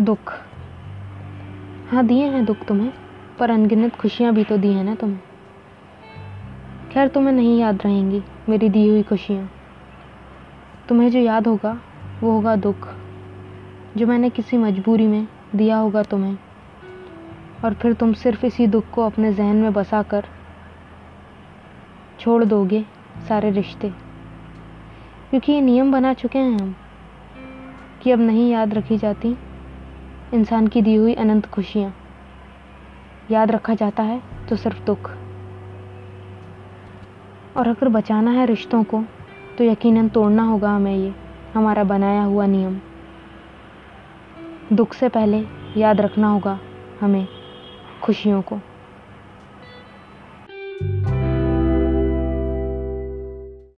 दुख। हाँ दिए हैं दुख तुम्हें, पर अनगिनत खुशियाँ भी तो दी हैं ना तुम्हें खैर, तुम्हें नहीं याद रहेंगी मेरी दी हुई खुशियाँ। तुम्हें जो याद होगा, वो होगा दुख। जो मैंने किसी मजबूरी में दिया होगा तुम्हें। और फिर तुम सिर्फ़ इसी दुख को अपने जहन में बसा कर छोड़ दोगे सारे रिश्ते। क्योंकि ये नियम बना चुके हैं हम, कि अब नहीं याद रखी जाती इंसान की दी हुई अनंत खुशियाँ। याद रखा जाता है तो सिर्फ़ दुख। और अगर बचाना है रिश्तों को तो यकीनन तोड़ना होगा हमें ये, हमारा बनाया हुआ नियम। दुख से पहले याद रखना होगा हमें खुशियों को।